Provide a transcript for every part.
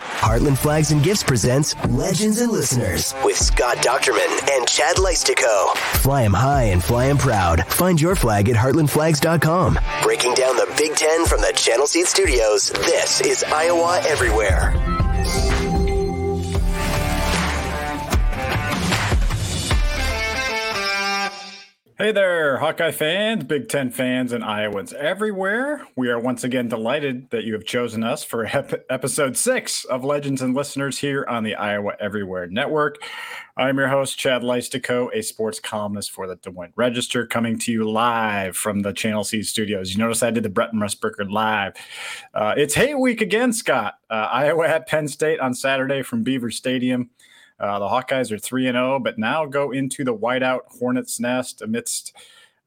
Heartland Flags and Gifts presents Legends and Listeners with Scott Dochterman and Chad Leistikow. Fly Fly 'em high and fly fly 'em proud. Find your flag at heartlandflags.com. Breaking down the Big Ten from the Channel Seed Studios, this is Iowa Everywhere. Hey there, Hawkeye fans, Big Ten fans, and Iowans everywhere. We are once again delighted that you have chosen us for ep- episode six of Legends and Listeners here on the Iowa Everywhere Network. I'm your host, Chad Leistikow, a sports columnist for the Des Moines Register, coming to you live from the Channel C studios. You notice I did the Brent Musburger live. Uh, it's Hay Week again, Scott. Uh, Iowa at Penn State on Saturday from Beaver Stadium. Uh, the Hawkeyes are 3 and 0, but now go into the whiteout Hornets nest amidst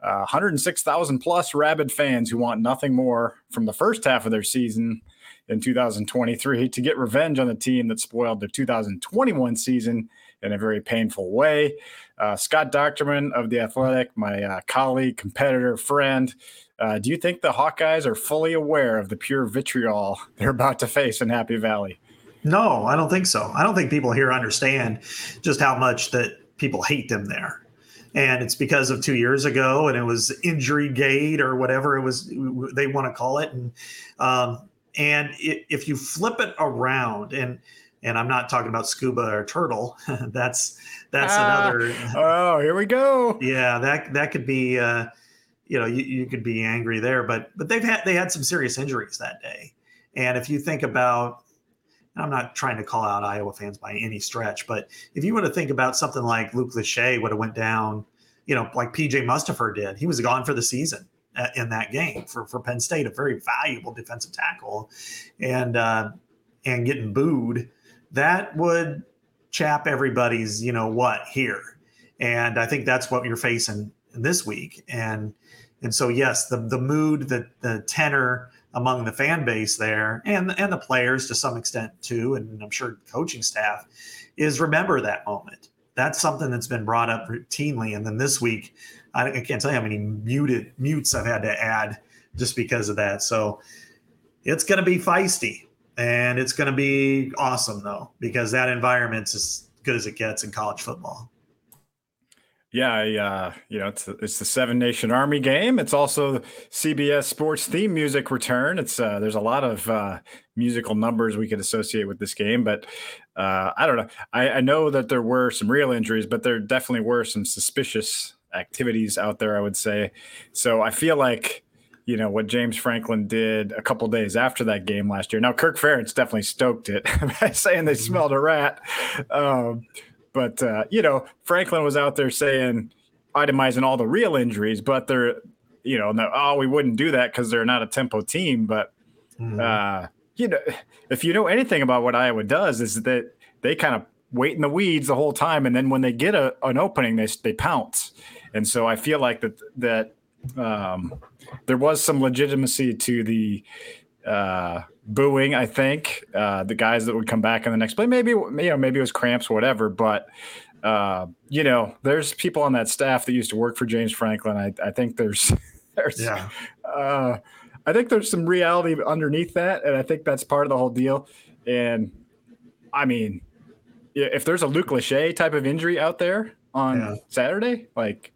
uh, 106,000 plus rabid fans who want nothing more from the first half of their season in 2023 to get revenge on the team that spoiled their 2021 season in a very painful way. Uh, Scott Dochterman of The Athletic, my uh, colleague, competitor, friend, uh, do you think the Hawkeyes are fully aware of the pure vitriol they're about to face in Happy Valley? No, I don't think so. I don't think people here understand just how much that people hate them there. And it's because of two years ago, and it was injury gate or whatever it was they want to call it. And um, and it, if you flip it around, and and I'm not talking about scuba or turtle, that's that's ah, another. Oh, here we go. Yeah, that that could be. Uh, you know, you, you could be angry there, but but they've had they had some serious injuries that day. And if you think about I'm not trying to call out Iowa fans by any stretch, but if you want to think about something like Luke Lachey would have went down, you know, like PJ Mustipher did, he was gone for the season uh, in that game for, for Penn State, a very valuable defensive tackle, and uh, and getting booed, that would chap everybody's, you know, what here, and I think that's what you're facing this week, and and so yes, the the mood, the the tenor among the fan base there and and the players to some extent too, and I'm sure coaching staff is remember that moment. That's something that's been brought up routinely, and then this week, I, I can't tell you how many muted mutes I've had to add just because of that. So it's going to be feisty, and it's going to be awesome though because that environment's as good as it gets in college football. Yeah, uh, you know, it's it's the Seven Nation Army game. It's also CBS Sports theme music return. It's uh, there's a lot of uh, musical numbers we could associate with this game, but uh, I don't know. I, I know that there were some real injuries, but there definitely were some suspicious activities out there. I would say. So I feel like you know what James Franklin did a couple days after that game last year. Now Kirk Ferentz definitely stoked it by saying they mm-hmm. smelled a rat. Um, but uh, you know, Franklin was out there saying itemizing all the real injuries, but they're you know, no, oh, we wouldn't do that because they're not a tempo team. But mm-hmm. uh, you know, if you know anything about what Iowa does, is that they kind of wait in the weeds the whole time, and then when they get a, an opening, they they pounce. And so I feel like that that um, there was some legitimacy to the uh, booing. I think uh, the guys that would come back in the next play, maybe you know, maybe it was cramps, whatever. But uh, you know, there's people on that staff that used to work for James Franklin. I, I think there's there's yeah. uh, I think there's some reality underneath that, and I think that's part of the whole deal. And I mean, if there's a Luke Lachey type of injury out there on yeah. Saturday, like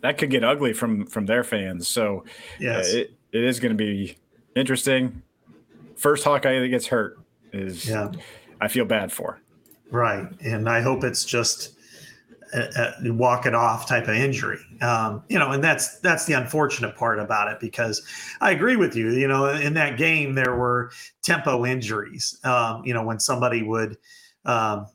that could get ugly from from their fans. So yes. uh, it, it is going to be interesting. First Hawkeye that gets hurt is Yeah. I feel bad for. Right. And I hope it's just a, a walk it off type of injury. Um, you know, and that's that's the unfortunate part about it because I agree with you. You know, in that game there were tempo injuries. Um, you know, when somebody would, um,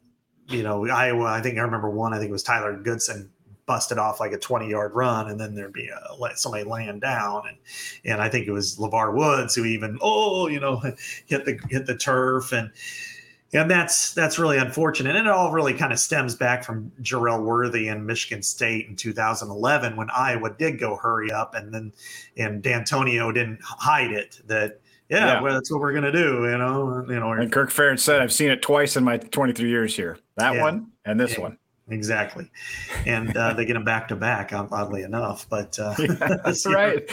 you know, Iowa. I think I remember one. I think it was Tyler Goodson busted off like a 20 yard run and then there'd be a let somebody laying down and and I think it was LeVar Woods who even oh you know hit the hit the turf and and that's that's really unfortunate. And it all really kind of stems back from Jerel Worthy in Michigan State in 2011 when Iowa did go hurry up, and then and D'Antonio didn't hide it. That yeah, Yeah. well, that's what we're gonna do. You know, you know, And Kirk Ferentz said, "I've seen it twice in my 23 years here. That Yeah. one and this Yeah. one." Exactly. And uh, they get them back to back, oddly enough. But uh, That's you right.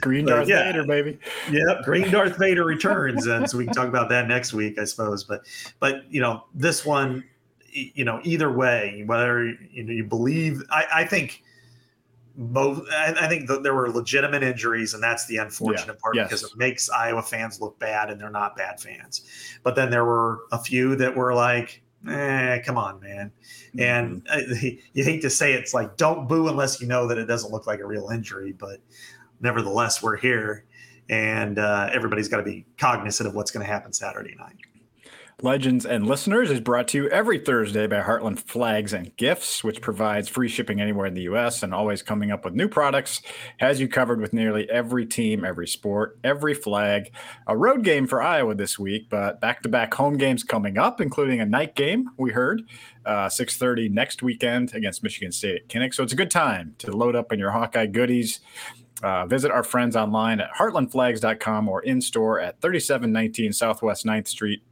Green But, Darth yeah. Vader, baby. Yep, Green Darth Vader returns, and so we can talk about that next week, I suppose. But, but you know, this one, you know, either way, whether you know you believe, I, I think both. I, I think that there were legitimate injuries, and that's the unfortunate part yes. because it makes Iowa fans look bad, and they're not bad fans. But then there were a few that were like, "Eh, come on, man." And uh, you hate to say it, it's like don't boo unless you know that it doesn't look like a real injury. But nevertheless, we're here, and uh, everybody's got to be cognizant of what's going to happen Saturday night. Legends and Listeners is brought to you every Thursday by Heartland Flags and Gifts, which provides free shipping anywhere in the U.S. and always coming up with new products. Has you covered with nearly every team, every sport, every flag. A road game for Iowa this week, but back-to-back home games coming up, including a night game. We heard uh, 6:30 next weekend against Michigan State at Kinnick. So it's a good time to load up on your Hawkeye goodies. Uh, visit our friends online at heartlandflags.com or in store at 3719 Southwest 9th Street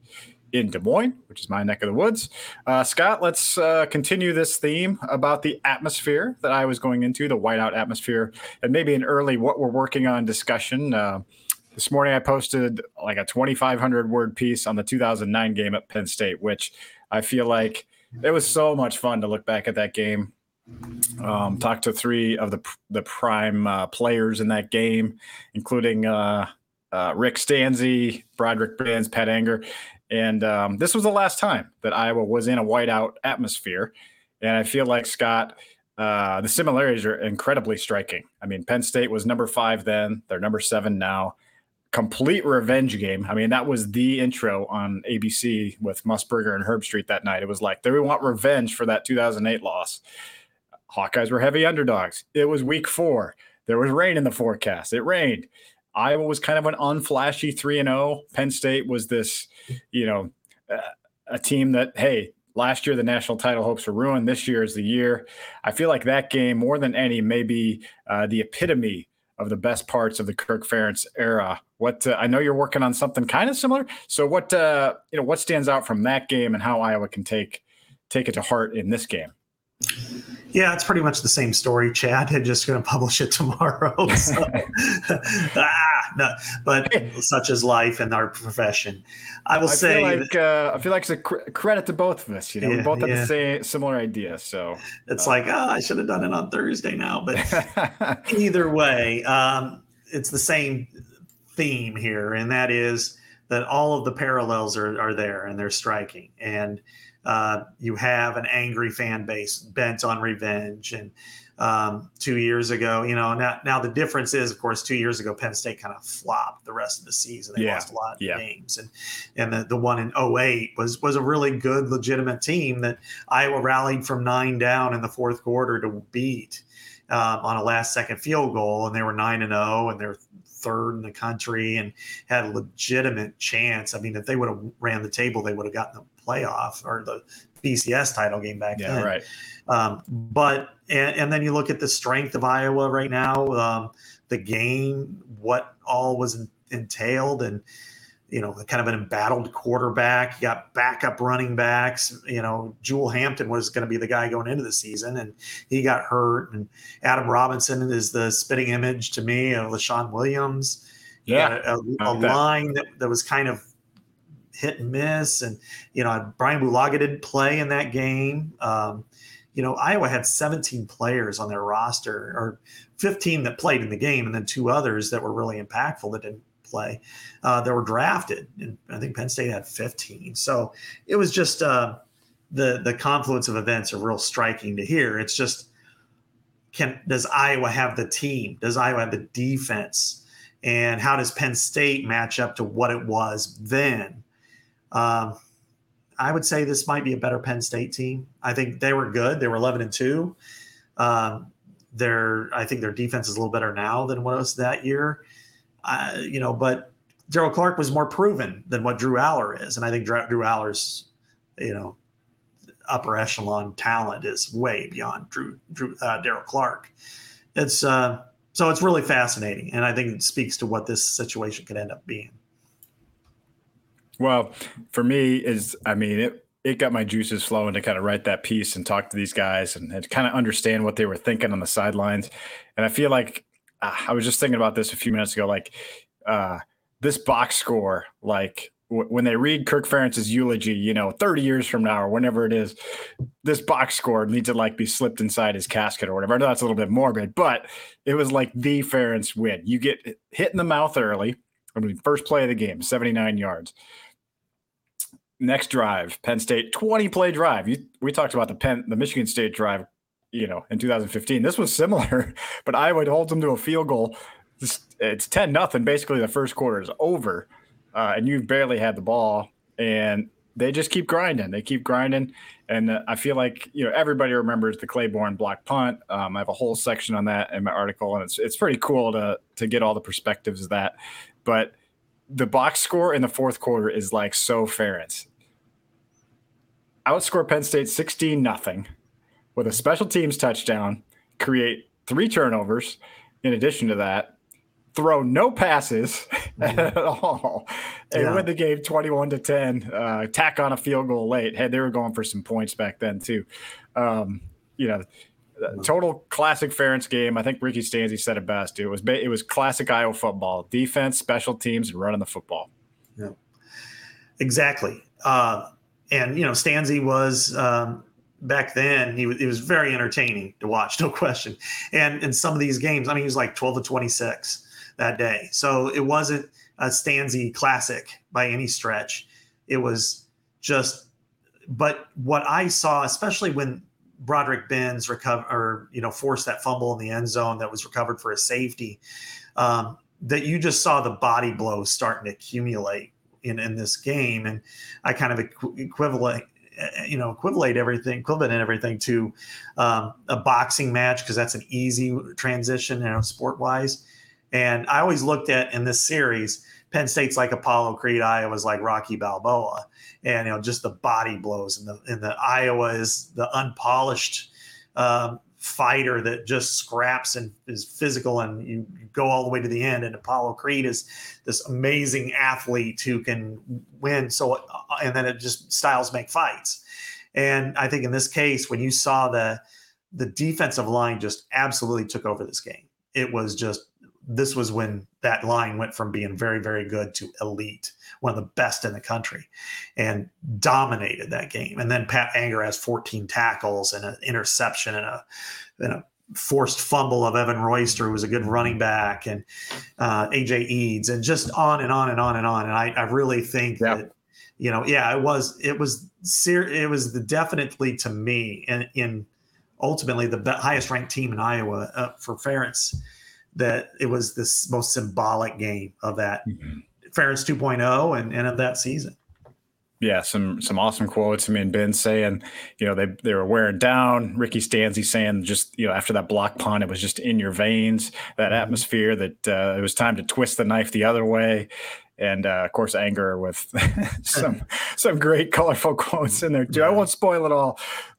in Des Moines, which is my neck of the woods. Uh, Scott, let's uh, continue this theme about the atmosphere that I was going into, the whiteout atmosphere, and maybe an early what we're working on discussion. Uh, this morning, I posted like a 2,500 word piece on the 2009 game at Penn State, which I feel like it was so much fun to look back at that game. Um, talk to three of the the prime uh, players in that game, including uh, uh, Rick Stanzi, Broderick Binns, Pat Anger, and um, this was the last time that Iowa was in a whiteout atmosphere. And I feel like Scott, uh, the similarities are incredibly striking. I mean, Penn State was number five then; they're number seven now. Complete revenge game. I mean, that was the intro on ABC with Musburger and Herbstreit that night. It was like they want revenge for that 2008 loss. Hawkeyes were heavy underdogs. It was week four. There was rain in the forecast. It rained. Iowa was kind of an unflashy 3 and 0. Penn State was this, you know, uh, a team that, hey, last year the national title hopes were ruined. This year is the year. I feel like that game, more than any, may be uh, the epitome of the best parts of the Kirk Ferentz era. What uh, I know you're working on something kind of similar. So what uh, you know, what stands out from that game and how Iowa can take take it to heart in this game? Yeah, it's pretty much the same story, Chad. I'm just going to publish it tomorrow. So. ah, no, but such is life and our profession. I will I say, feel like uh, I feel like it's a cr- credit to both of us. You know, we both had yeah. the same similar idea. So it's like, oh, I should have done it on Thursday now. But either way, um, it's the same theme here, and that is that all of the parallels are, are there and they're striking. And uh, you have an angry fan base bent on revenge. And um, two years ago, you know, now, now the difference is, of course, two years ago, Penn State kind of flopped the rest of the season. They Yeah, lost a lot of yeah. games. And and the, the one in 08 was was a really good, legitimate team that Iowa rallied from nine down in the fourth quarter to beat um, on a last second field goal. And they were 9 and 0 and they're third in the country and had a legitimate chance. I mean, if they would have ran the table, they would have gotten the playoff or the BCS title game back yeah, then. right. Um, but and, and then you look at the strength of Iowa right now, um, the game, what all was en- entailed, and you know, kind of an embattled quarterback. You got backup running backs. You know, Jewel Hampton was going to be the guy going into the season, and he got hurt. And Adam Robinson is the spitting image to me of Leshon Williams. Yeah, a, a, I a like that. line that, that was kind of hit and miss. And, you know, Brian Bulaga didn't play in that game. Um, you know, Iowa had 17 players on their roster, or 15 that played in the game, and then two others that were really impactful that didn't play uh, that were drafted. And I think Penn State had 15. So it was just uh, the the confluence of events are real striking to hear. It's just can does Iowa have the team? Does Iowa have the defense? And how does Penn State match up to what it was then? Um, I would say this might be a better Penn State team. I think they were good. They were 11 and two. Um, their I think their defense is a little better now than what it was that year. Uh, you know, but Daryll Clark was more proven than what Drew Allar is, and I think Drew, Drew Allar's, you know, upper echelon talent is way beyond Drew, Drew uh, Daryll Clark. It's uh, so it's really fascinating, and I think it speaks to what this situation could end up being. Well, for me, is I mean it. It got my juices flowing to kind of write that piece and talk to these guys and, and kind of understand what they were thinking on the sidelines. And I feel like I was just thinking about this a few minutes ago. Like uh, this box score, like when they read Kirk Ferentz's eulogy, you know, 30 years from now or whenever it is, this box score needs to like be slipped inside his casket or whatever. I know that's a little bit morbid, but it was like the Ferentz win. You get hit in the mouth early. I mean, first play of the game, 79 yards. Next drive, Penn State 20 play drive. You, we talked about the Penn, the Michigan State drive, you know, in 2015. This was similar, but Iowa holds them to a field goal. It's, it's 10 nothing. Basically, the first quarter is over uh, and you've barely had the ball, and they just keep grinding. They keep grinding, and uh, I feel like you know everybody remembers the Clayborn block punt. Um, I have a whole section on that in my article, and it's it's pretty cool to to get all the perspectives of that. But the box score in the fourth quarter is like so Ferentz. Outscore Penn State 16 nothing with a special teams touchdown, create three turnovers in addition to that, throw no passes mm-hmm. at all and yeah. win the game 21 to 10 uh, tack on a field goal late hey they were going for some points back then too um, you know total classic Ferentz game. I think Ricky Stanzi said it best. It was it was classic Iowa football: defense, special teams, and running the football. Yeah, exactly. Uh, and you know, Stanzi was um, back then. He was it was very entertaining to watch, no question. And in some of these games, I mean, he was like twelve to twenty six that day. So it wasn't a Stanzi classic by any stretch. It was just, but what I saw, especially when Broderick Binns recover or you know forced that fumble in the end zone that was recovered for a safety, um, that you just saw the body blows starting to accumulate in in this game, and I kind of equivalent you know equivalent everything equivalent and everything to um, a boxing match because that's an easy transition you know sport wise and I always looked at in this series, Penn State's like Apollo Creed, Iowa's like Rocky Balboa, and you know just the body blows, and the and the Iowa is the unpolished um, fighter that just scraps and is physical, and you, go all the way to the end. And Apollo Creed is this amazing athlete who can win. So uh, and then it just styles make fights. And I think in this case, when you saw the the defensive line just absolutely took over this game, it was just this was when that line went from being very, very good to elite, one of the best in the country, and dominated that game. And then Pat Anger has 14 tackles and an interception and a, and a forced fumble of Evan Royster, who was a good running back, and uh, AJ Edds, and just on and on and on and on. And I, I really think yeah. that, you know, yeah, it was, it was, ser- it was the definitely to me, and in ultimately the highest ranked team in Iowa uh, for Ferentz that it was this most symbolic game of that mm-hmm. Ferentz 2.0 and, and of that season. Yeah, some some awesome quotes. I mean, Ben saying, you know, they they were wearing down. Ricky Stanzi saying, just you know, after that block punt, it was just in your veins. That mm-hmm. atmosphere that uh, it was time to twist the knife the other way, and uh, of course, Anger with some some great colorful quotes in there too. I won't spoil it all,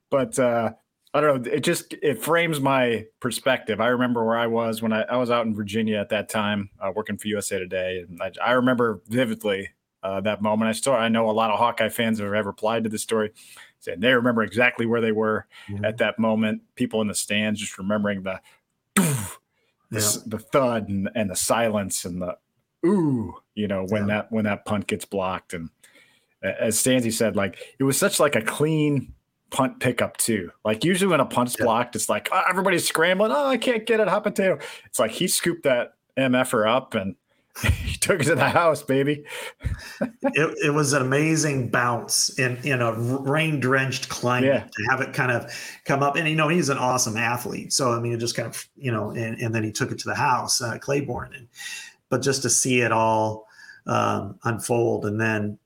but uh, I don't know. It just it frames my perspective. I remember where I was when I, I was out in Virginia at that time, uh, working for USA Today, and I, I remember vividly uh, that moment. I still I know a lot of Hawkeye fans have ever replied to this story, saying they remember exactly where they were mm-hmm. at that moment. People in the stands just remembering the the, yeah. the thud and, and, the silence and the ooh, you know, when yeah. that when that punt gets blocked. And as Stanzi said, like it was such like a clean punt pickup too. Like usually when a punt's yeah. blocked, it's like oh, everybody's scrambling. Oh, I can't get it, hot potato. It's like he scooped that mf'er up and he took it to the house, baby. it, it, was an amazing bounce in in a rain drenched climate yeah. to have it kind of come up. And you know, he's an awesome athlete. So I mean, it just kind of you know, and, and then he took it to the house, uh, Clayborn, and but just to see it all um, unfold, and then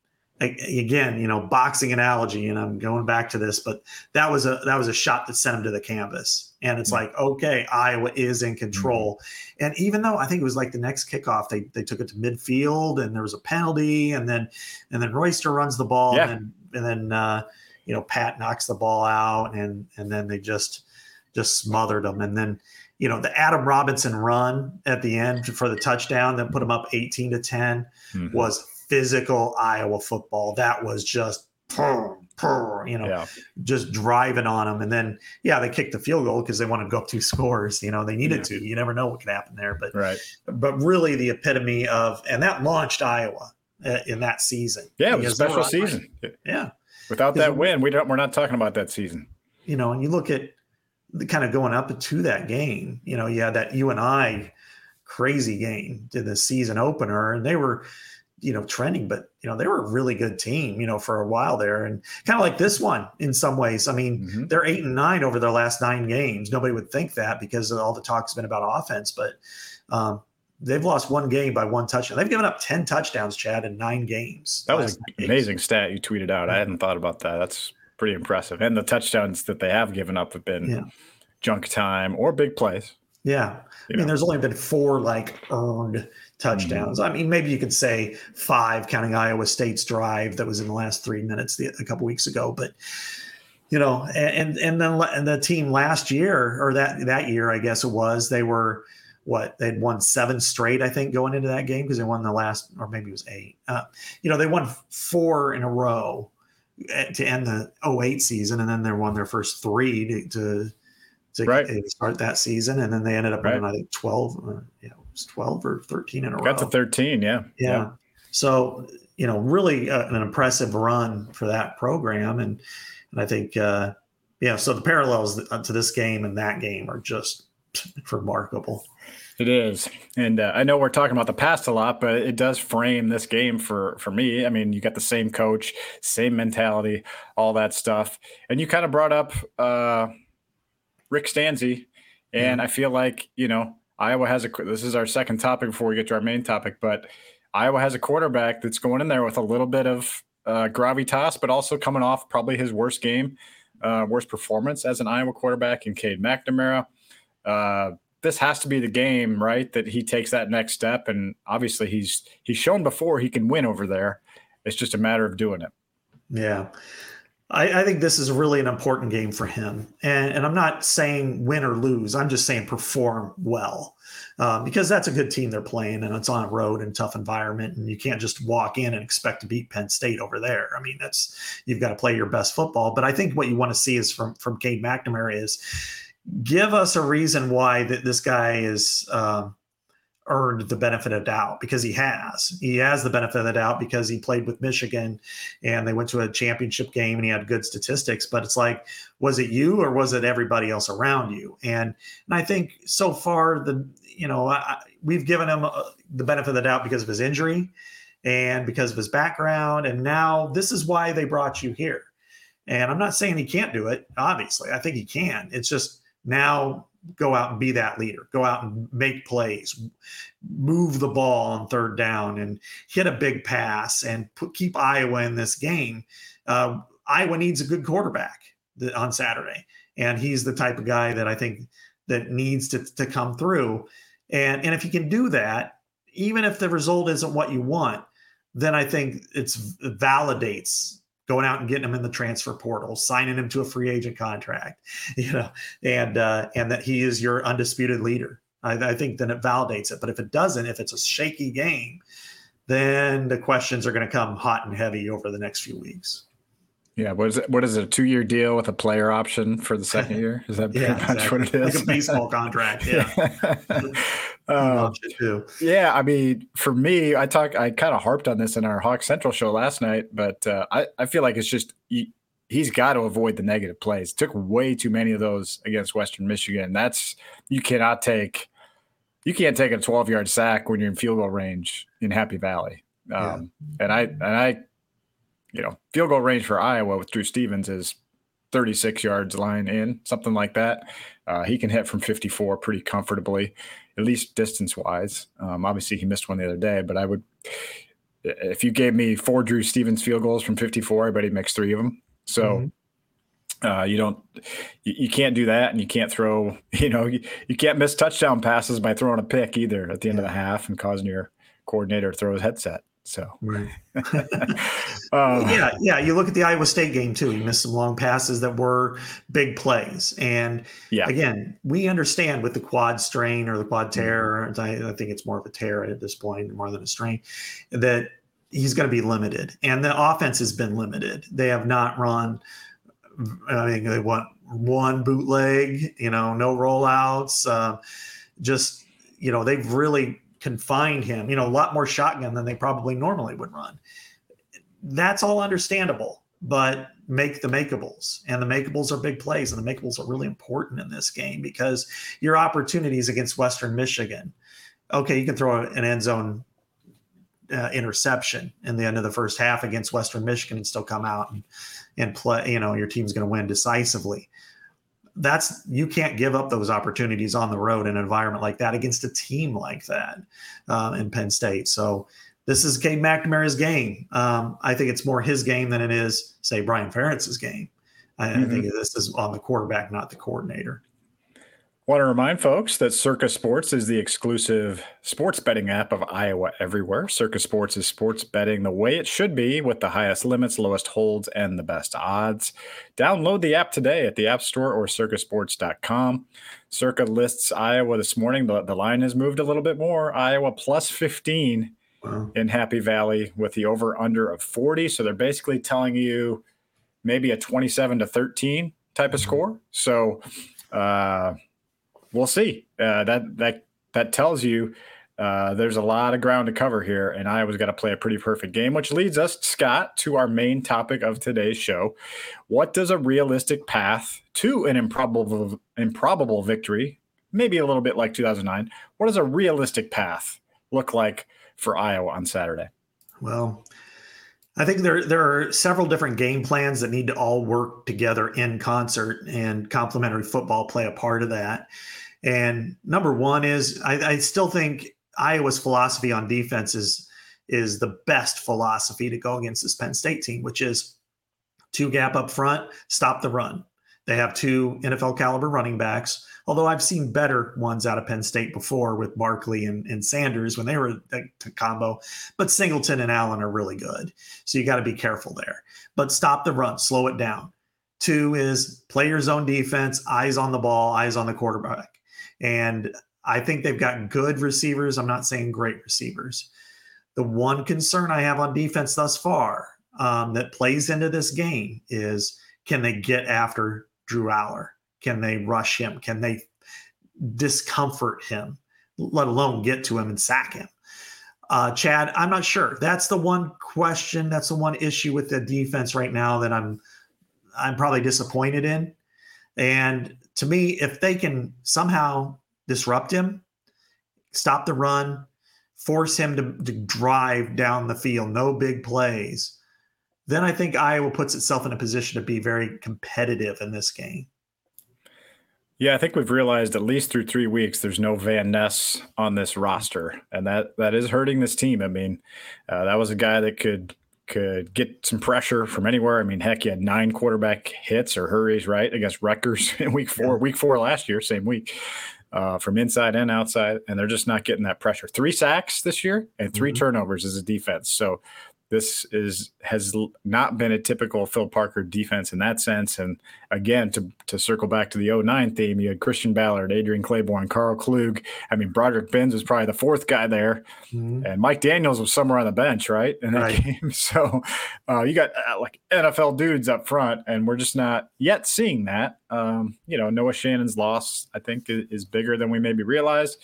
again, you know, boxing analogy, and I'm going back to this, but that was a that was a shot that sent him to the canvas. And it's mm-hmm. like, okay, Iowa is in control. Mm-hmm. And even though I think it was like the next kickoff, they they took it to midfield and there was a penalty, and then and then Royster runs the ball, yeah. and then and then uh, you know Pat knocks the ball out, and and then they just just smothered them, and then you know the Adam Robinson run at the end for the touchdown that put them up 18 to 10 mm-hmm. was physical Iowa football. That was just you know, yeah. just driving on them. And then, yeah, they kicked the field goal because they wanted to go up two scores. You know, they needed yeah. to. You never know what could happen there. But right. But really, the epitome of and that launched Iowa uh, in that season. Yeah, it was a special season. Yeah. Without that win, we don't. We're not talking about that season. You know, and you look at the kind of going up to that game. You know, yeah, that you and I crazy game to the season opener, and they were you know, trending, but you know, they were a really good team, you know, for a while there. And kind of like this one in some ways. I mean, mm-hmm. they're eight and nine over their last nine games. Nobody would think that because all the talk's been about offense, but um, they've lost one game by one touchdown. They've given up 10 touchdowns, Chad, in nine games. That was an amazing stat you tweeted out. I hadn't thought about that. That's pretty impressive. And the touchdowns that they have given up have been yeah. junk time or big plays. Yeah. I mean, know. there's only been four like earned touchdowns. Mm-hmm. I mean, maybe you could say five, counting Iowa State's drive that was in the last three minutes the, a couple weeks ago. But you know, and and then and the team last year or that that year, I guess it was, they were what they'd won seven straight, I think, going into that game because they won the last, or maybe it was eight. Uh, you know, they won four in a row eh, to end the 08 season, and then they won their first three to to, to right. start that season, and then they ended up right. winning I think twelve. Uh, yeah, 12 or 13 in a Got row. Got to 13, yeah. Yeah. yeah. So, you know, really uh, an impressive run for that program. And, and I think, uh, yeah, so the parallels uh, to this game and that game are just remarkable. It is, and uh, I know we're talking about the past a lot, but it does frame this game for for me. I mean, you got the same coach, same mentality, all that stuff, and you kind of brought up uh, Rick Stanzi, and mm. I feel like you know Iowa has a, this is our second topic before we get to our main topic, but Iowa has a quarterback that's going in there with a little bit of uh, gravitas, but also coming off probably his worst game, uh, worst performance as an Iowa quarterback in Cade McNamara. Uh, this has to be the game, right? That he takes that next step, and obviously he's he's shown before he can win over there. It's just a matter of doing it. Yeah, I, I, think this is really an important game for him. And, and I'm not saying win or lose. I'm just saying perform well um, because that's a good team they're playing and it's on a road and tough environment. And you can't just walk in and expect to beat Penn State over there. I mean, that's you've got to play your best football. But I think what you want to see is from from Cade McNamara is give us a reason why that this guy is. Um, earned the benefit of doubt because he has. He has the benefit of the doubt because he played with Michigan and they went to a championship game and he had good statistics. But it's like, was it you or was it everybody else around you? And and I think so far the you know I, we've given him uh, the benefit of the doubt because of his injury and because of his background. And now this is why they brought you here. And I'm not saying he can't do it. Obviously, I think he can. It's just now go out and be that leader, go out and make plays, move the ball on third down and hit a big pass and put, keep Iowa in this game. Uh, Iowa needs a good quarterback on Saturday. And he's the type of guy that I think that needs to, to come through. And, and if he can do that, even if the result isn't what you want, then I think it's it validates going out and getting him in the transfer portal, signing him to a free agent contract, you know, and uh, and that he is your undisputed leader. I, I think then it validates it. But if it doesn't, if it's a shaky game, then the questions are going to come hot and heavy over the next few weeks. Yeah, what is it? What is it? A two-year deal with a player option for the second year? Is that yeah, pretty exactly. much what it is? Like a baseball contract. Yeah. uh, yeah, I mean, for me, I talk. I kind of harped on this in our Hawk Central show last night, but uh, I I feel like it's just you, he's got to avoid the negative plays. Took way too many of those against Western Michigan. That's you cannot take you can't take a 12 yard sack when you're in field goal range in Happy Valley. Um, yeah. And I and I, you know, field goal range for Iowa with Drew Stevens is 36 yards line in, something like that. Uh, he can hit from 54 pretty comfortably, at least distance wise. Um, obviously, he missed one the other day, but I would, if you gave me four Drew Stevens field goals from 54, I bet he makes three of them. So. Mm-hmm. Uh, you don't, you, you, can't do that, and you can't throw. You know, you, you can't miss touchdown passes by throwing a pick either at the end yeah. of the half and causing your coordinator to throw his headset. So, right. uh, yeah, yeah. You look at the Iowa State game too. You missed some long passes that were big plays, and yeah. again, we understand with the quad strain or the quad tear. Mm-hmm. I, I think it's more of a tear at this point, more than a strain. That he's going to be limited, and the offense has been limited. They have not run. I mean, they want one bootleg. You know, no rollouts. Uh, just you know, they've really confined him, you know, a lot more shotgun than they probably normally would run. That's all understandable, but make the makeables. And the makeables are big plays, and the makeables are really important in this game because your opportunities against Western Michigan. Okay, you can throw an end zone uh, interception in the end of the first half against Western Michigan and still come out and, and play. You know, your team's going to win decisively that's you can't give up those opportunities on the road in an environment like that against a team like that uh, in Penn State. So this is Cade McNamara's game. Um, I think it's more his game than it is, say, Brian Ferentz's game. I, mm-hmm. I think this is on the quarterback, not the coordinator. Want to remind folks that Circa Sports is the exclusive sports betting app of Iowa Everywhere. Circa Sports is sports betting the way it should be with the highest limits, lowest holds, and the best odds. Download the app today at the App Store or circasports.com. Circa lists Iowa this morning. The, the line has moved a little bit more. Iowa plus 15 wow. in Happy Valley with the over under of 40. So they're basically telling you maybe a 27 to 13 type of mm-hmm. score. So, uh, we'll see. Uh, that that that tells you uh, there's a lot of ground to cover here, and Iowa's got to play a pretty perfect game, which leads us, Scott, to our main topic of today's show. What does a realistic path to an improbable improbable victory, maybe a little bit like 2009, what does a realistic path look like for Iowa on Saturday? Well, I think there there are several different game plans that need to all work together in concert, and complementary football play a part of that. And number one is I, I still think Iowa's philosophy on defense is is the best philosophy to go against this Penn State team, which is two gap up front, stop the run. They have two NFL caliber running backs, although I've seen better ones out of Penn State before with Barkley and, and Sanders when they were a combo. But Singleton and Allen are really good. So you got to be careful there. But stop the run, slow it down. Two is play your zone defense, eyes on the ball, eyes on the quarterback. And I think they've got good receivers. I'm not saying great receivers. The one concern I have on defense thus far um, that plays into this game is can they get after Drew Allar? Can they rush him? Can they discomfort him, let alone get to him and sack him? Uh, Chad, I'm not sure. That's the one question. That's the one issue with the defense right now that I'm I'm probably disappointed in. And to me, if they can somehow disrupt him, stop the run, force him to, to drive down the field, no big plays, then I think Iowa puts itself in a position to be very competitive in this game. Yeah, I think we've realized at least through three weeks there's no Van Ness on this roster, and that that is hurting this team. I mean, uh, that was a guy that could could get some pressure from anywhere. I mean, heck, he had nine quarterback hits or hurries, right, against Rutgers in week four, week four last year, same week, uh, from inside and outside. And they're just not getting that pressure. Three sacks this year and 3 mm-hmm. turnovers as a defense. So this is has not been a typical Phil Parker defense in that sense. And again, to to circle back to the 09 theme, you had Christian Ballard, Adrian Clayborn, Karl Klug. I mean, Broderick Binns was probably the fourth guy there, mm-hmm. and Mike Daniels was somewhere on the bench, right? In that right. game. So uh, you got uh, like NFL dudes up front, and we're just not yet seeing that. Um, you know, Noah Shannon's loss, I think, is, is bigger than we maybe realized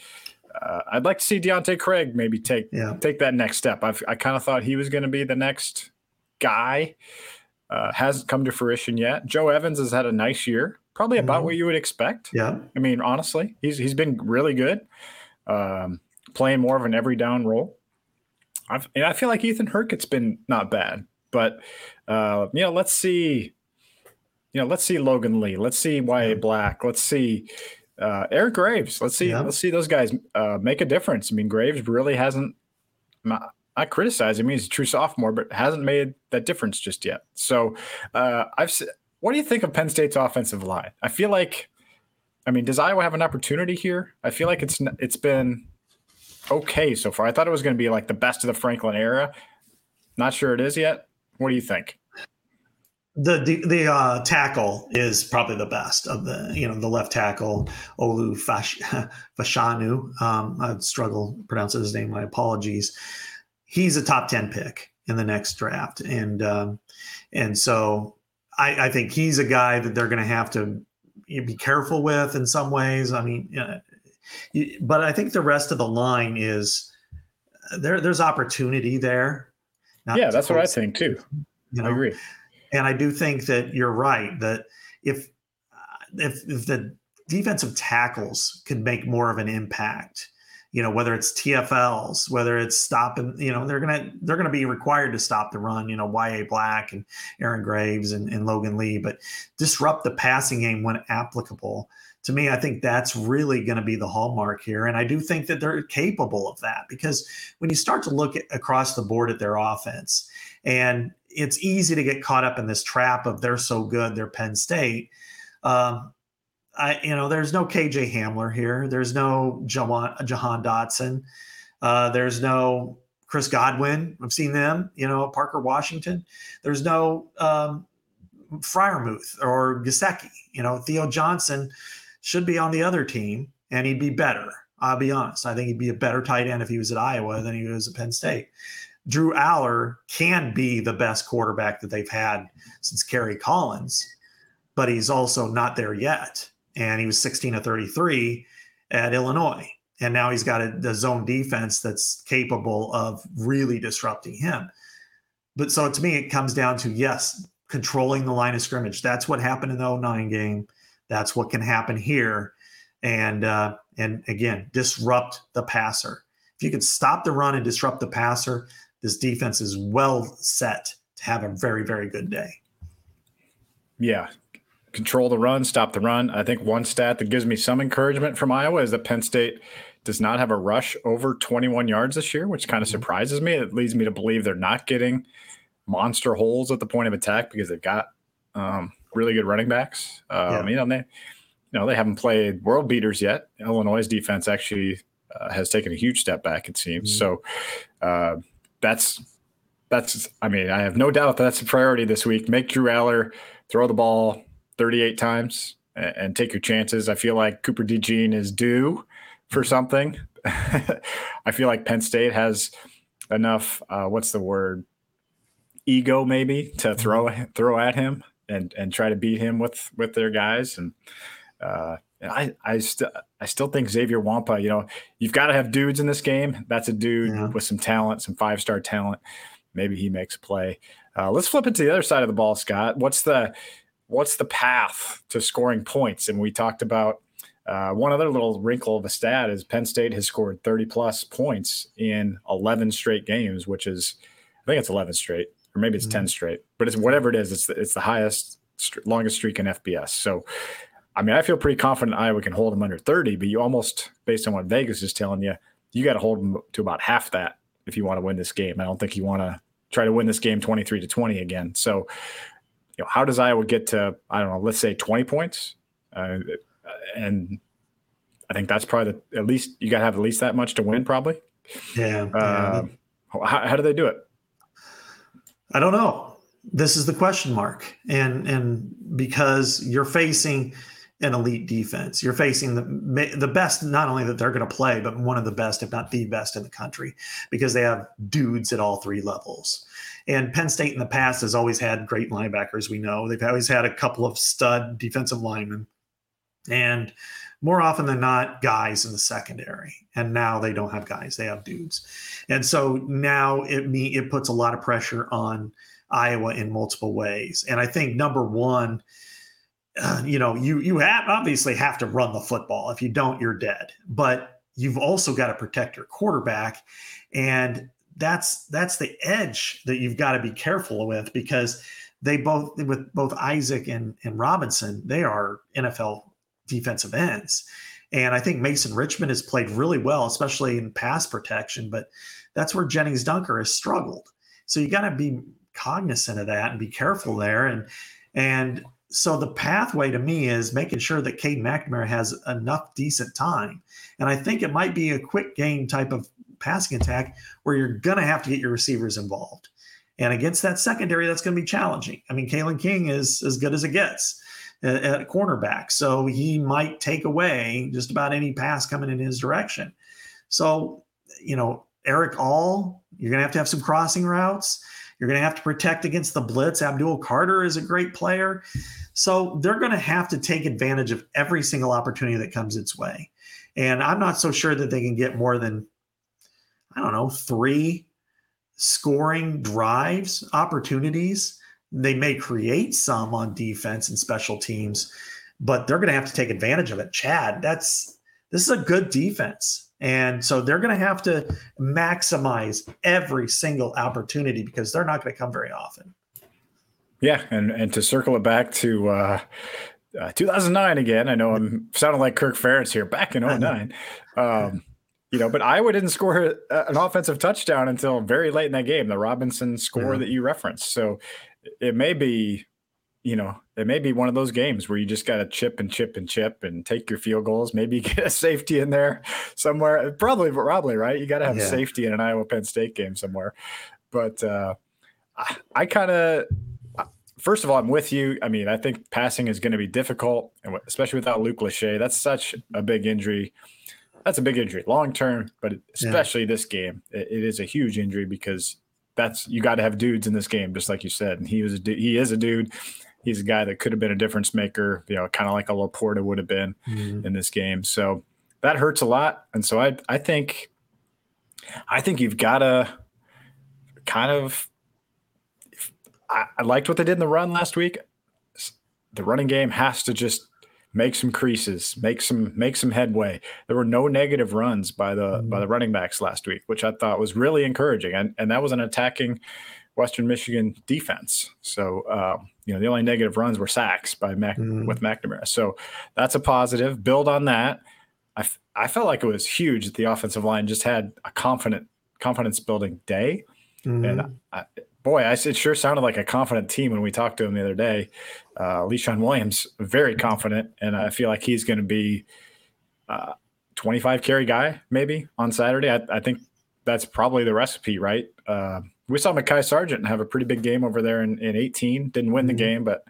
uh, I'd like to see Deontae Craig maybe take yeah. take that next step. I've, I kind of thought he was going to be the next guy. uh, hasn't come to fruition yet. Joe Evans has had a nice year, probably about mm-hmm. what you would expect. Yeah, I mean, honestly, he's he's been really good, um, playing more of an every down role. I've, I feel like Ethan Hurkett's been not bad, but uh, you know, let's see. You know, let's see Logan Lee. Let's see Y.A. Black. Let's see uh, Aaron Graves. Let's see. Yeah. Let's see those guys uh, make a difference. I mean, Graves really hasn't. Not, not criticize him. He's a true sophomore, but hasn't made that difference just yet. So, uh, I've. What do you think of Penn State's offensive line? I feel like, I mean, does Iowa have an opportunity here? I feel like it's it's been okay so far. I thought it was going to be like the best of the Franklin era. Not sure it is yet. What do you think? The the, the uh, tackle is probably the best of the you know the left tackle Olu Fash, Fashanu. Um, I struggle pronouncing his name. My apologies. He's a top ten pick in the next draft, and um, and so I, I think he's a guy that they're going to have to be careful with in some ways. I mean, you know, but I think the rest of the line is there. There's opportunity there. yeah, that's what I think too. You know? I agree, and I do think that you're right that if uh, if if the defensive tackles could make more of an impact, you know whether it's TFLs, whether it's stopping, you know they're gonna they're gonna be required to stop the run. You know Y.A. Black and Aaron Graves and, and Logan Lee, but disrupt the passing game when applicable to me, I think that's really going to be the hallmark here. And I do think that they're capable of that because when you start to look at, across the board at their offense, and it's easy to get caught up in this trap of they're so good, they're Penn State. Um, I, you know, there's no KJ Hamler here. There's no Jahan, Jahan Dotson. Uh, there's no Chris Godwin. I've seen them. You know, Parker Washington. There's no um, or Gesicki. You know, Theo Johnson should be on the other team and he'd be better. I'll be honest. I think he'd be a better tight end if he was at Iowa than he was at Penn State. Drew Allar can be the best quarterback that they've had since Kerry Collins, but he's also not there yet. And he was 16 to 33 at Illinois. And now he's got a, a zone defense that's capable of really disrupting him. But so to me, it comes down to yes, controlling the line of scrimmage. That's what happened in the 09 game. That's what can happen here, and uh, and again disrupt the passer. If you can stop the run and disrupt the passer, this defense is well set to have a very very good day. Yeah, control the run, stop the run. I think one stat that gives me some encouragement from Iowa is that Penn State does not have a rush over 21 yards this year, which kind of mm-hmm. surprises me. It leads me to believe they're not getting monster holes at the point of attack because they've got um, really good running backs. Um, yeah. You know, they, you know, they haven't played world beaters yet. Illinois' defense actually uh, has taken a huge step back. It seems mm-hmm. so. Uh, that's that's. I mean, I have no doubt that that's a priority this week. Make Drew Allar throw the ball 38 times and, and take your chances. I feel like Cooper DeJean is due for something. I feel like Penn State has enough. Uh, what's the word? Ego, maybe, to throw throw at him and and try to beat him with with their guys. And, uh, and I I still I still think Xavier Nwankpa. You know, you've got to have dudes in this game. That's a dude yeah. with some talent, some five star talent. Maybe he makes a play. Uh, let's flip it to the other side of the ball, Scott. What's the what's the path to scoring points? And we talked about uh, one other little wrinkle of a stat is Penn State has scored 30 plus points in 11 straight games, which is I think it's 11 straight or maybe it's mm-hmm. 10 straight, but it's whatever it is. It's the, it's the highest, longest streak in FBS. So, I mean, I feel pretty confident Iowa can hold them under 30, but you almost, based on what Vegas is telling you, you got to hold them to about half that if you want to win this game. I don't think you want to try to win this game 23 to 20 again. So, you know, how does Iowa get to, I don't know, let's say 20 points? Uh, and I think that's probably the, at least you got to have at least that much to win, probably. Yeah. Uh, yeah. How, how do they do it? I don't know. This is the question mark, and and because you're facing an elite defense, you're facing the the best. Not only that they're going to play, but one of the best, if not the best, in the country, because they have dudes at all three levels. And Penn State in the past has always had great linebackers. We know they've always had a couple of stud defensive linemen, and more often than not, guys in the secondary. And now they don't have guys; they have dudes. And so now it me it puts a lot of pressure on Iowa in multiple ways. And I think number one, uh, you know, you you have obviously have to run the football. If you don't, you're dead. But you've also got to protect your quarterback, and that's that's the edge that you've got to be careful with because they both with both Isaac and, and Robinson, they are NFL defensive ends. And I think Mason Richman has played really well, especially in pass protection, but that's where Jennings Dunker has struggled. So you got to be cognizant of that and be careful there. And and so the pathway to me is making sure that Cade McNamara has enough decent time. And I think it might be a quick game type of passing attack where you're going to have to get your receivers involved. And against that secondary, that's going to be challenging. I mean, Kalen King is as good as it gets at, at cornerback. So he might take away just about any pass coming in his direction. So, you know, Erick All, you're going to have to have some crossing routes. You're going to have to protect against the blitz. Abdul Carter is a great player. So they're going to have to take advantage of every single opportunity that comes its way. And I'm not so sure that they can get more than, I don't know, three scoring drives, opportunities. They may create some on defense and special teams, but they're going to have to take advantage of it. Chad, that's this is a good defense. And so they're going to have to maximize every single opportunity because they're not going to come very often. Yeah, and and to circle it back to uh, uh, 2009 again. I know I'm sounding like Kirk Ferentz here. Back in 09. Um, you know, but Iowa didn't score an offensive touchdown until very late in that game, the Robinson score yeah. that you referenced. So it may be, you know, it may be one of those games where you just got to chip and chip and chip and take your field goals. Maybe get a safety in there somewhere. Probably, probably right. You got to have yeah. safety in an Iowa Penn State game somewhere. But uh, I, I kind of, first of all, I'm with you. I mean, I think passing is going to be difficult, especially without Luke Lachey. That's such a big injury that's a big injury long term, but especially yeah. this game, it, it is a huge injury because that's you got to have dudes in this game, just like you said. And he was a he is a dude. He's a guy that could have been a difference maker, you know, kind of like a Laporta would have been mm-hmm. in this game. So that hurts a lot. And so I I think I think you've got to kind of. I, I liked what they did in the run last week. The running game has to just make some creases, make some make some headway. There were no negative runs by the mm-hmm. by the running backs last week, which I thought was really encouraging, and and that was an attacking Western Michigan defense. So uh, you know the only negative runs were sacks by Mac mm-hmm. with McNamara. So that's a positive. Build on that. I, f- I felt like it was huge that the offensive line just had a confident confidence building day, mm-hmm. and I, boy, I, it sure sounded like a confident team when we talked to him the other day. Uh, Williams, very confident, and I feel like he's going to be uh, 25 carry guy maybe on Saturday. I, I, think that's probably the recipe, right? Uh, we saw Mekhi Sargent have a pretty big game over there in, in 18. Didn't win the mm-hmm. game, but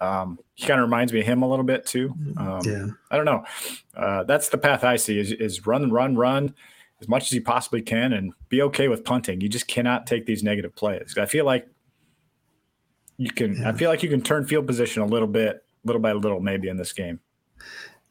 um, he kind of reminds me of him a little bit too. Mm-hmm. Um, yeah. I don't know. Uh, that's the path I see is, is run, run, run as much as you possibly can and be okay with punting. You just cannot take these negative plays. I feel like you can yeah. I feel like you can turn field position a little bit, little by little, maybe in this game.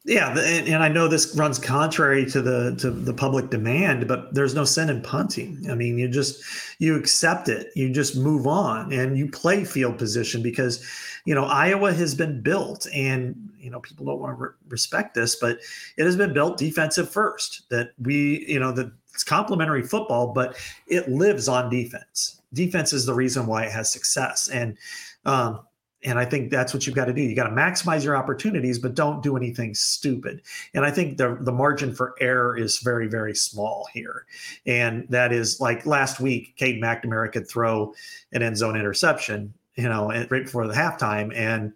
Yeah, and, and, I know this runs contrary to the to the public demand, but there's no sin in punting. I mean, you just you accept it, you just move on, and you play field position because you know Iowa has been built, and you know people don't want to re- respect this, but it has been built defensive first. That we you know that it's complementary football, but it lives on defense. Defense is the reason why it has success, and um, and I think that's what you've got to do. You got to maximize your opportunities, but don't do anything stupid. And I think the the margin for error is very, very small here. And that is like last week, Cade McNamara could throw an end zone interception, you know, right before the halftime and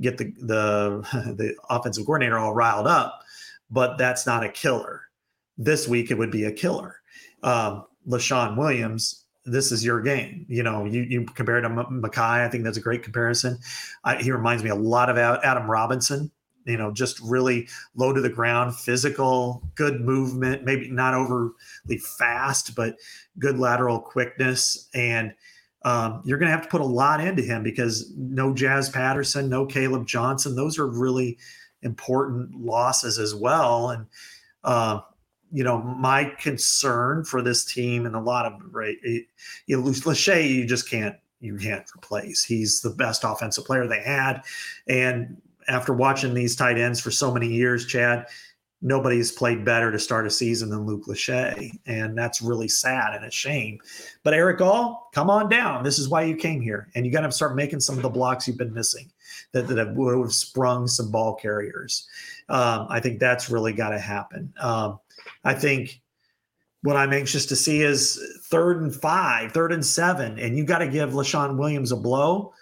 get the the the offensive coordinator all riled up. But that's not a killer. This week it would be a killer. Um, Leshon Williams this is your game. You know, you you compare to Mekhi. I think that's a great comparison. I, he reminds me a lot of Adam Robinson. You know, just really low to the ground, physical, good movement. Maybe not overly fast, but good lateral quickness. And um, you're going to have to put a lot into him because no Jazz Patterson, no Kaleb Johnson. Those are really important losses as well. And uh, you know, my concern for this team and a lot of right, you know, Lachey, you just can't you can't replace. He's the best offensive player they had, and after watching these tight ends for so many years, Chad, nobody's played better to start a season than Luke Lachey. And that's really sad and a shame. But Erick All, come on down. This is why you came here. And you got to start making some of the blocks you've been missing that, that would have sprung some ball carriers. Um, I think that's really got to happen. Um, I think what I'm anxious to see is third and five, third and seven, and you got to give Leshon Williams a blow.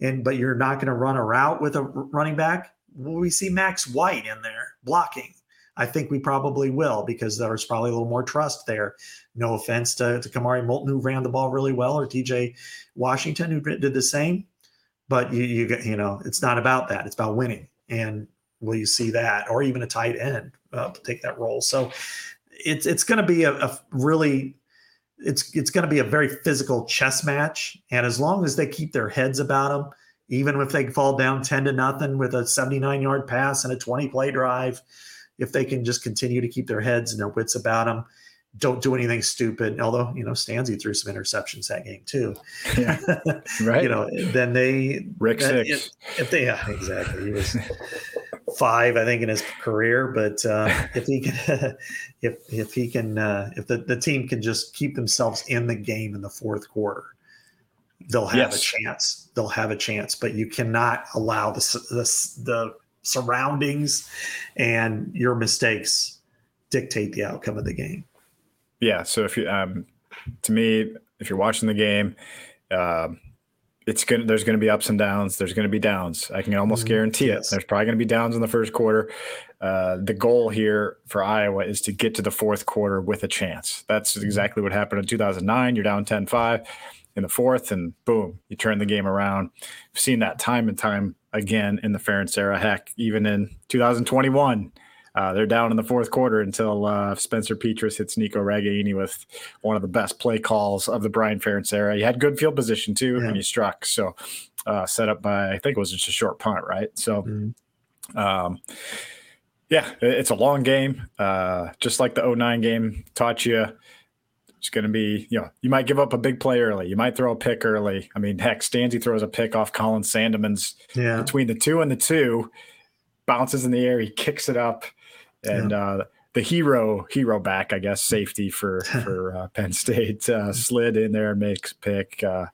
And but you're not going to run a route with a running back. Will we see Max White in there blocking? I think we probably will because there's probably a little more trust there. No offense to, to Kamari Moulton, who ran the ball really well, or TJ Washington, who did the same. But you, you, you know, it's not about that. It's about winning. And will you see that, or even a tight end uh, take that role? So it's it's going to be a, a really it's it's going to be a very physical chess match. And as long as they keep their heads about them, even if they fall down ten to nothing with a 79 yard pass and a 20 play drive if they can just continue to keep their heads and their wits about them, don't do anything stupid. Although you know Stanzi threw some interceptions that game too. Yeah, right. you know, then they Rick six. If, if, they yeah exactly he was five I think in his career, but uh, if he can if if he can uh, if the, the team can just keep themselves in the game in the fourth quarter, they'll have yes. a chance. They'll have a chance, but you cannot allow the the the surroundings and your mistakes dictate the outcome of the game. Yeah. So if you, um, to me, if you're watching the game, uh, it's going to, there's going to be ups and downs. There's going to be downs. I can almost mm-hmm. guarantee yes. it. There's probably going to be downs in the first quarter. Uh, the goal here for Iowa is to get to the fourth quarter with a chance. That's mm-hmm. exactly what happened in 2009. You're down 10 5 in the fourth, and boom, you turn the game around. We've seen that time and time again in the Ferentz era. Heck, even in 2021, uh, they're down in the fourth quarter until uh, Spencer Petras hits Nico Ragaini with one of the best play calls of the Brian Ferentz era. He had good field position too, yeah. and he struck. So uh, set up by I think it was just a short punt, right? So. Mm-hmm. Um, yeah, it's a long game. Uh, just like the 09 game taught you, it's going to be, you know, you might give up a big play early. You might throw a pick early. I mean, heck, Stanzi throws a pick off Colin Sandeman's yeah. between the two and the two, bounces in the air. He kicks it up. And yeah. uh, the hero, hero back, I guess, safety for, for uh, Penn State uh, slid in there and makes pick. Uh,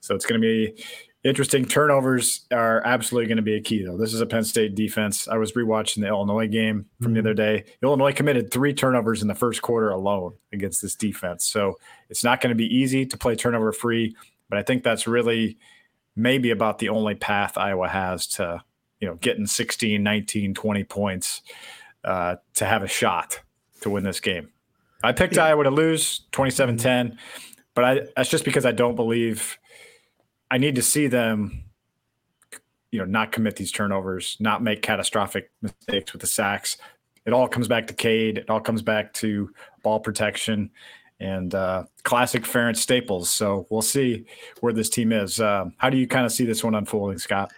so it's going to be Interesting turnovers are absolutely going to be a key, though. This is a Penn State defense. I was rewatching the Illinois game from mm-hmm. the other day. Illinois committed three turnovers in the first quarter alone against this defense. So it's not going to be easy to play turnover free, but I think that's really maybe about the only path Iowa has to, you know, getting 16, 19, 20 points uh, to have a shot to win this game. I picked yeah. Iowa to lose 27 10, but I, that's just because I don't believe I need to see them, you know, not commit these turnovers, not make catastrophic mistakes with the sacks. It all comes back to Cade. It all comes back to ball protection and uh, classic Ferentz staples. So we'll see where this team is. Uh, how do you kind of see this one unfolding, Scott?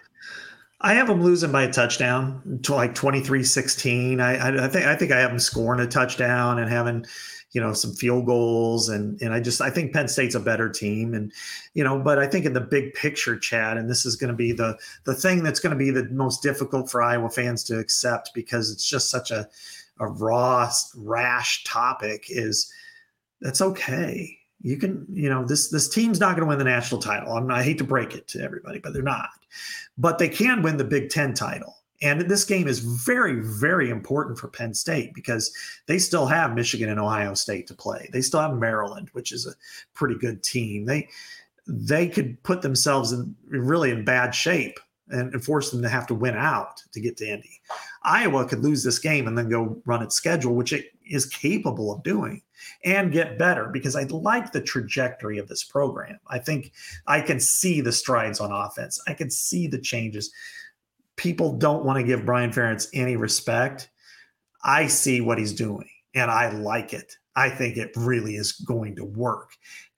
I have them losing by a touchdown to like 23 16. I, I, I, think I think I have them scoring a touchdown and having you know some field goals. And and I just I think Penn State's a better team. And you know but I think in the big picture Chad and this is going to be the the thing that's going to be the most difficult for Iowa fans to accept because it's just such a a raw rash topic is that's okay you can you know this this team's not going to win the national title I'm, I hate to break it to everybody but they're not but they can win the Big 10 title and this game is very, very important for Penn State because they still have Michigan and Ohio State to play. They still have Maryland, which is a pretty good team. They they could put themselves in really in bad shape and, and force them to have to win out to get to Indy. Iowa could lose this game and then go run its schedule, which it is capable of doing, and get better because I like the trajectory of this program. I think I can see the strides on offense. I can see the changes people don't want to give Brian Ferentz any respect. I see what he's doing and I like it. I think it really is going to work.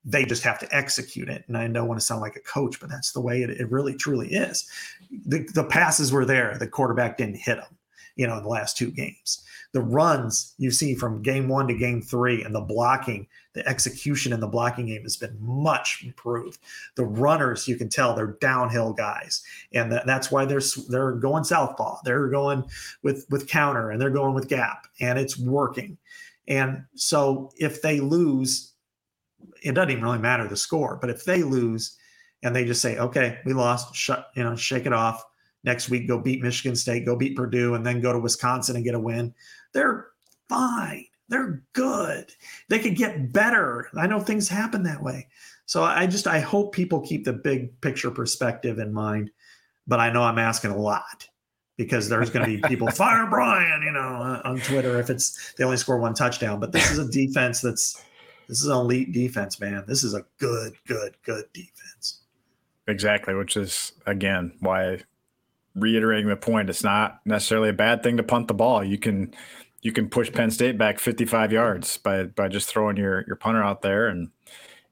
They just have to execute it. And I don't want to sound like a coach, but that's the way it, it really truly is. The, the passes were there. The quarterback didn't hit them. You know, in the last two games. The runs you see from game one to game three and the blocking, the execution in the blocking game has been much improved. The runners, you can tell they're downhill guys. And that, that's why they're, they're going southpaw. They're going with, with counter and they're going with gap and it's working. And so if they lose, it doesn't even really matter the score, but if they lose and they just say, okay, we lost, shut, you know, shake it off next week, go beat Michigan State, go beat Purdue, and then go to Wisconsin and get a win. They're fine. They're good. They could get better. I know things happen that way. So I just I hope people keep the big picture perspective in mind. But I know I'm asking a lot because there's going to be people fire Brian, you know, on Twitter if it's they only score one touchdown. But this is a defense that's this is an elite defense, man. This is a good, good, good defense. Exactly, which is again why reiterating the point, it's not necessarily a bad thing to punt the ball. You can you can push Penn State back 55 yards by by just throwing your your punter out there, and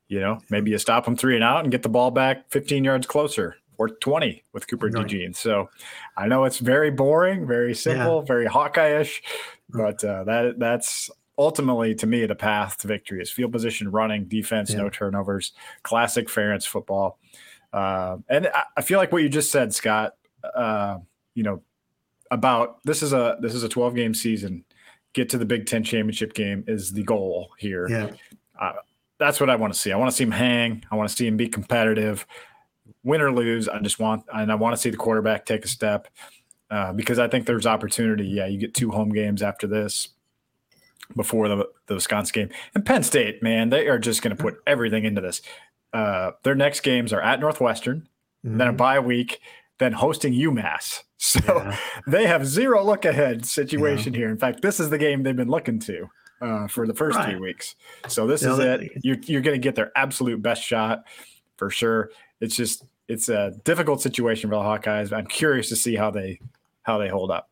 you know maybe you stop them three and out and get the ball back 15 yards closer or 20 with Cooper right. DeJean. So I know it's very boring, very simple, yeah. very Hawkeye-ish, but uh, that that's ultimately to me the path to victory is field position, running, defense, yeah. no turnovers, classic Ferentz football. Uh, and I, I feel like what you just said, Scott. Uh, you know, about this is a this is a 12 game season get to the Big Ten championship game is the goal here. Yeah. Uh, that's what I want to see. I want to see him hang. I want to see him be competitive, win or lose. I just want, and I want to see the quarterback take a step uh, because I think there's opportunity. Yeah, you get two home games after this before the, the Wisconsin game. And Penn State, man, they are just going to put everything into this. Uh, their next games are at Northwestern, mm-hmm. then a mm-hmm. bye week, then hosting UMass. So yeah. they have zero look ahead situation yeah. here. In fact, this is the game they've been looking to uh, for the first right. three weeks. So this is it. You're, you're going to get their absolute best shot for sure. It's just it's a difficult situation for the Hawkeyes. I'm curious to see how they how they hold up.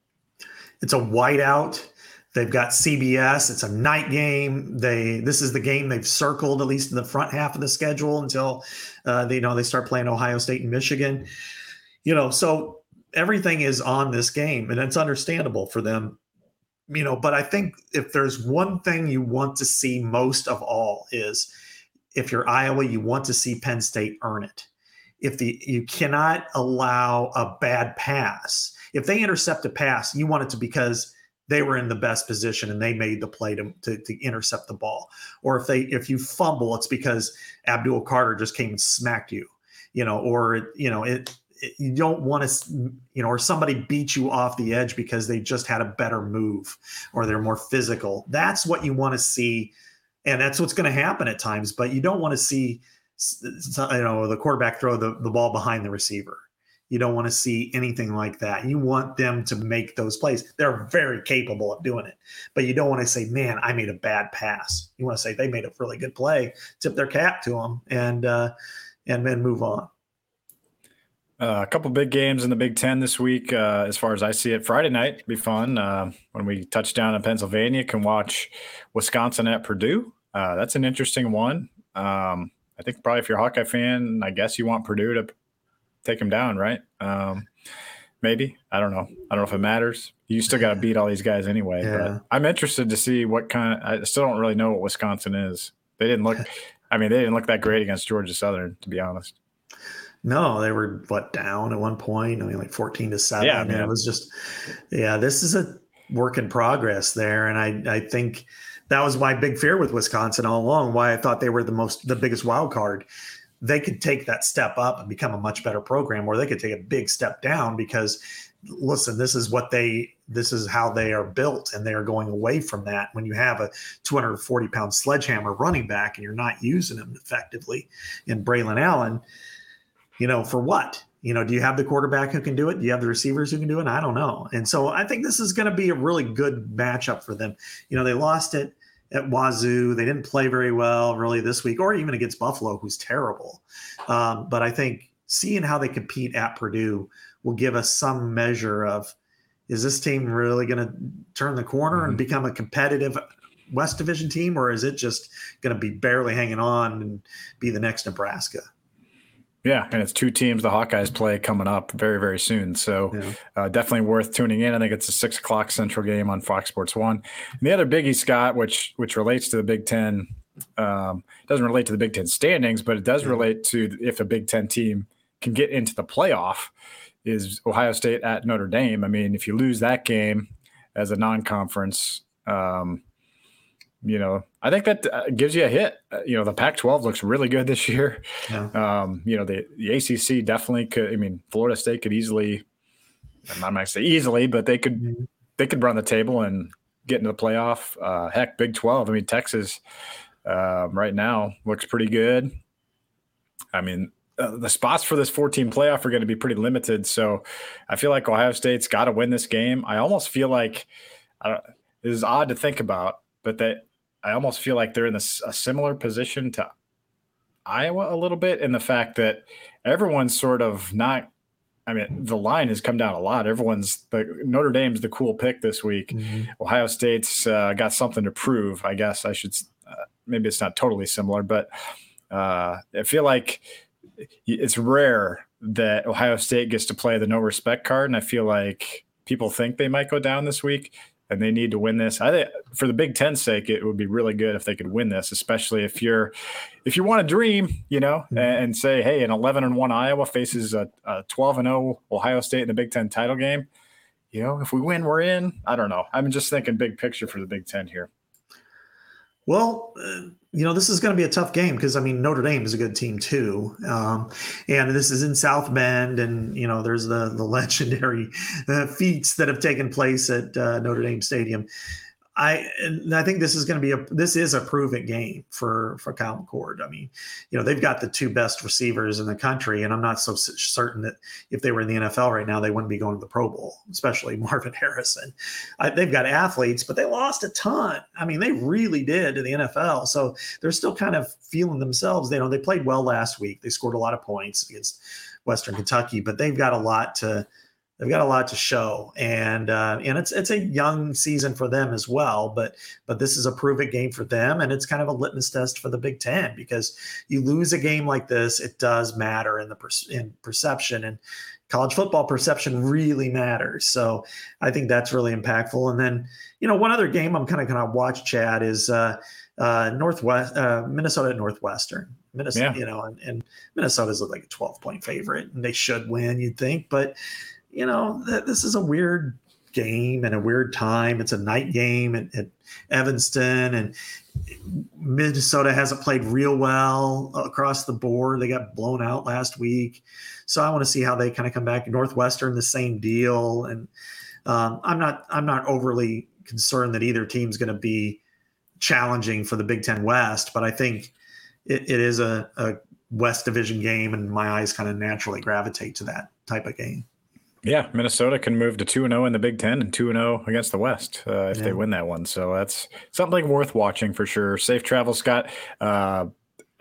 It's a whiteout. They've got CBS. It's a night game. They this is the game they've circled at least in the front half of the schedule until uh, they you know they start playing Ohio State and Michigan. You know, so everything is on this game and it's understandable for them you know but i think if there's one thing you want to see most of all is if you're iowa you want to see penn state earn it. If the you cannot allow a bad pass if they intercept a pass you want it to because they were in the best position and they made the play to, to, to intercept the ball. Or if they if you fumble it's because abdul carter just came and smacked you you know or you know it you don't want to, you know, or somebody beat you off the edge because they just had a better move or they're more physical. That's what you want to see. And that's what's going to happen at times. But you don't want to see, you know, the quarterback throw the, the ball behind the receiver. You don't want to see anything like that. You want them to make those plays. They're very capable of doing it. But you don't want to say, man, I made a bad pass. You want to say they made a really good play, tip their cap to them, and, uh, and then move on. Uh, a couple big games in the Big Ten this week, uh, as far as I see it. Friday night be fun uh, when we touch down in Pennsylvania. Can watch Wisconsin at Purdue. Uh, that's an interesting one. Um, I think probably if you're a Hawkeye fan, I guess you want Purdue to take them down, right? Um, maybe I don't know. I don't know if it matters. You still got to beat all these guys anyway. Yeah. But I'm interested to see what kind. Of, I still don't really know what Wisconsin is. They didn't look. I mean, they didn't look that great against Georgia Southern, to be honest. No, they were what down at one point. I mean, like fourteen to seven. Yeah, man. it was just, yeah. This is a work in progress there, and I I think that was my big fear with Wisconsin all along. Why I thought they were the most the biggest wild card. They could take that step up and become a much better program, or they could take a big step down because listen, this is what they this is how they are built, and they are going away from that. When you have a 240 pound sledgehammer running back and you're not using him effectively in Braylon Allen you know, for what? You know, do you have the quarterback who can do it? Do you have the receivers who can do it? I don't know. And so I think this is going to be a really good matchup for them. You know, they lost it at Wazoo. They didn't play very well really this week, or even against Buffalo, who's terrible. Um, but I think seeing how they compete at Purdue will give us some measure of is this team really going to turn the corner mm-hmm. and become a competitive West Division team, or is it just going to be barely hanging on and be the next Nebraska? Yeah, and it's two teams the Hawkeyes play coming up very, very soon. So yeah. uh, definitely worth tuning in. I think it's a six o'clock Central game on Fox Sports One. And the other biggie, Scott, which which relates to the Big Ten, um, doesn't relate to the Big Ten standings, but it does relate to if a Big Ten team can get into the playoff. Is Ohio State at Notre Dame? I mean, if you lose that game as a non-conference, um, you know, I think that uh, gives you a hit. Uh, you know, the Pac-12 looks really good this year. Yeah. Um, you know, the the ACC definitely could. I mean, Florida State could easily. I'm not going to say easily, but they could mm-hmm. they could run the table and get into the playoff. Uh, heck, Big 12. I mean, Texas uh, right now looks pretty good. I mean, uh, the spots for this 14 playoff are going to be pretty limited. So I feel like Ohio State's got to win this game. I almost feel like I don't, it is odd to think about, but that I almost feel like they're in this, a similar position to Iowa a little bit in the fact that everyone's sort of not. I mean, the line has come down a lot. Everyone's the Notre Dame's the cool pick this week. Mm-hmm. Ohio State's uh, got something to prove. I guess I should. Uh, maybe it's not totally similar, but uh, I feel like it's rare that Ohio State gets to play the no respect card, and I feel like people think they might go down this week and they need to win this. I think for the Big Ten sake, it would be really good if they could win this, especially if you're if you want to dream, you know, mm-hmm. and, say, hey, an 11 and one Iowa faces a, a 12 and 0 Ohio State in the Big Ten title game. You know, if we win, we're in. I don't know. I'm just thinking big picture for the Big Ten here. Well, uh, you know, this is going to be a tough game because I mean Notre Dame is a good team too, um, and this is in South Bend, and you know there's the the legendary uh, feats that have taken place at uh, Notre Dame Stadium. I and I think this is going to be a this is a proven game for for Kyle McCord. I mean, you know they've got the two best receivers in the country, and I'm not so certain that if they were in the NFL right now they wouldn't be going to the Pro Bowl, especially Marvin Harrison. I, they've got athletes, but they lost a ton. I mean, they really did to the NFL, so they're still kind of feeling themselves. They you know they played well last week. They scored a lot of points against Western Kentucky, but they've got a lot to they've got a lot to show, and uh, and it's it's a young season for them as well. But but this is a prove it game for them, and it's kind of a litmus test for the Big Ten because you lose a game like this, it does matter in the per- in perception and college football perception really matters. So I think that's really impactful. And then you know one other game I'm kind of going to watch Chad is. Uh, uh, Northwest uh, Minnesota Northwestern. Minnesota, yeah. you know, and, and Minnesota's like a 12 point favorite, and they should win, you'd think. But you know, th- this is a weird game and a weird time. It's a night game at, at, Evanston, and Minnesota hasn't played real well across the board. They got blown out last week, so I want to see how they kind of come back. Northwestern, the same deal, and um, I'm not I'm not overly concerned that either team's going to be challenging for the Big Ten West, but I think it, it is a, a West Division game, and my eyes kind of naturally gravitate to that type of game. Yeah, Minnesota can move to 2 0 in the Big Ten and 2 0 against the West uh, if yeah. they win that one. So that's something worth watching for sure. Safe travel, Scott. Uh,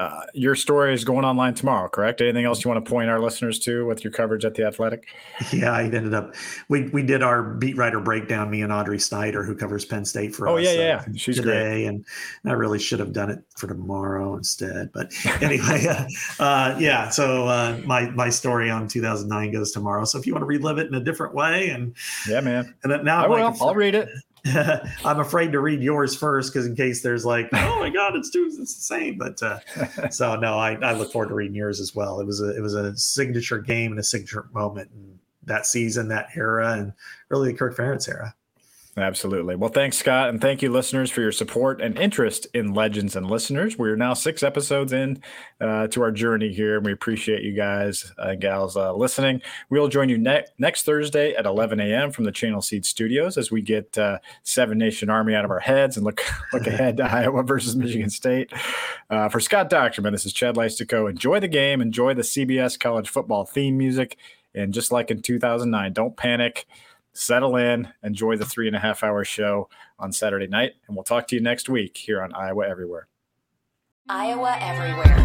uh, your story is going online tomorrow, correct? Anything else you want to point our listeners to with your coverage at the Athletic? Yeah, I ended up. We we did our beat writer breakdown. Me and Audrey Snyder, who covers Penn State for oh, us. Oh yeah, yeah, uh, she's today, great. and I really should have done it for tomorrow instead. But anyway, uh, uh, yeah. So uh, my my story on 2009 goes tomorrow. So if you want to relive it in a different way, and yeah, man. And now I will. I'll read it. I'm afraid to read yours first because in case there's like, oh my god, it's too it's the same. But uh, so no, I, I look forward to reading yours as well. It was a it was a signature game and a signature moment in that season, that era, and really the Kirk Ferentz era. Absolutely. Well, thanks, Scott. And thank you, listeners, for your support and interest in Legends and Listeners. We're now six episodes in uh, to our journey here, and we appreciate you guys and uh, gals uh, listening. We'll join you ne- next Thursday at 11 a.m. from the Channel Seed Studios as we get uh, Seven Nation Army out of our heads and look, look ahead to Iowa versus Michigan State. Uh, for Scott Dochterman, this is Chad Leistikow. Enjoy the game, enjoy the CBS college football theme music. And just like in 2009, don't panic settle in, enjoy the three and a half hour show on Saturday night, and we'll talk to you next week here on Iowa Everywhere. Iowa Everywhere.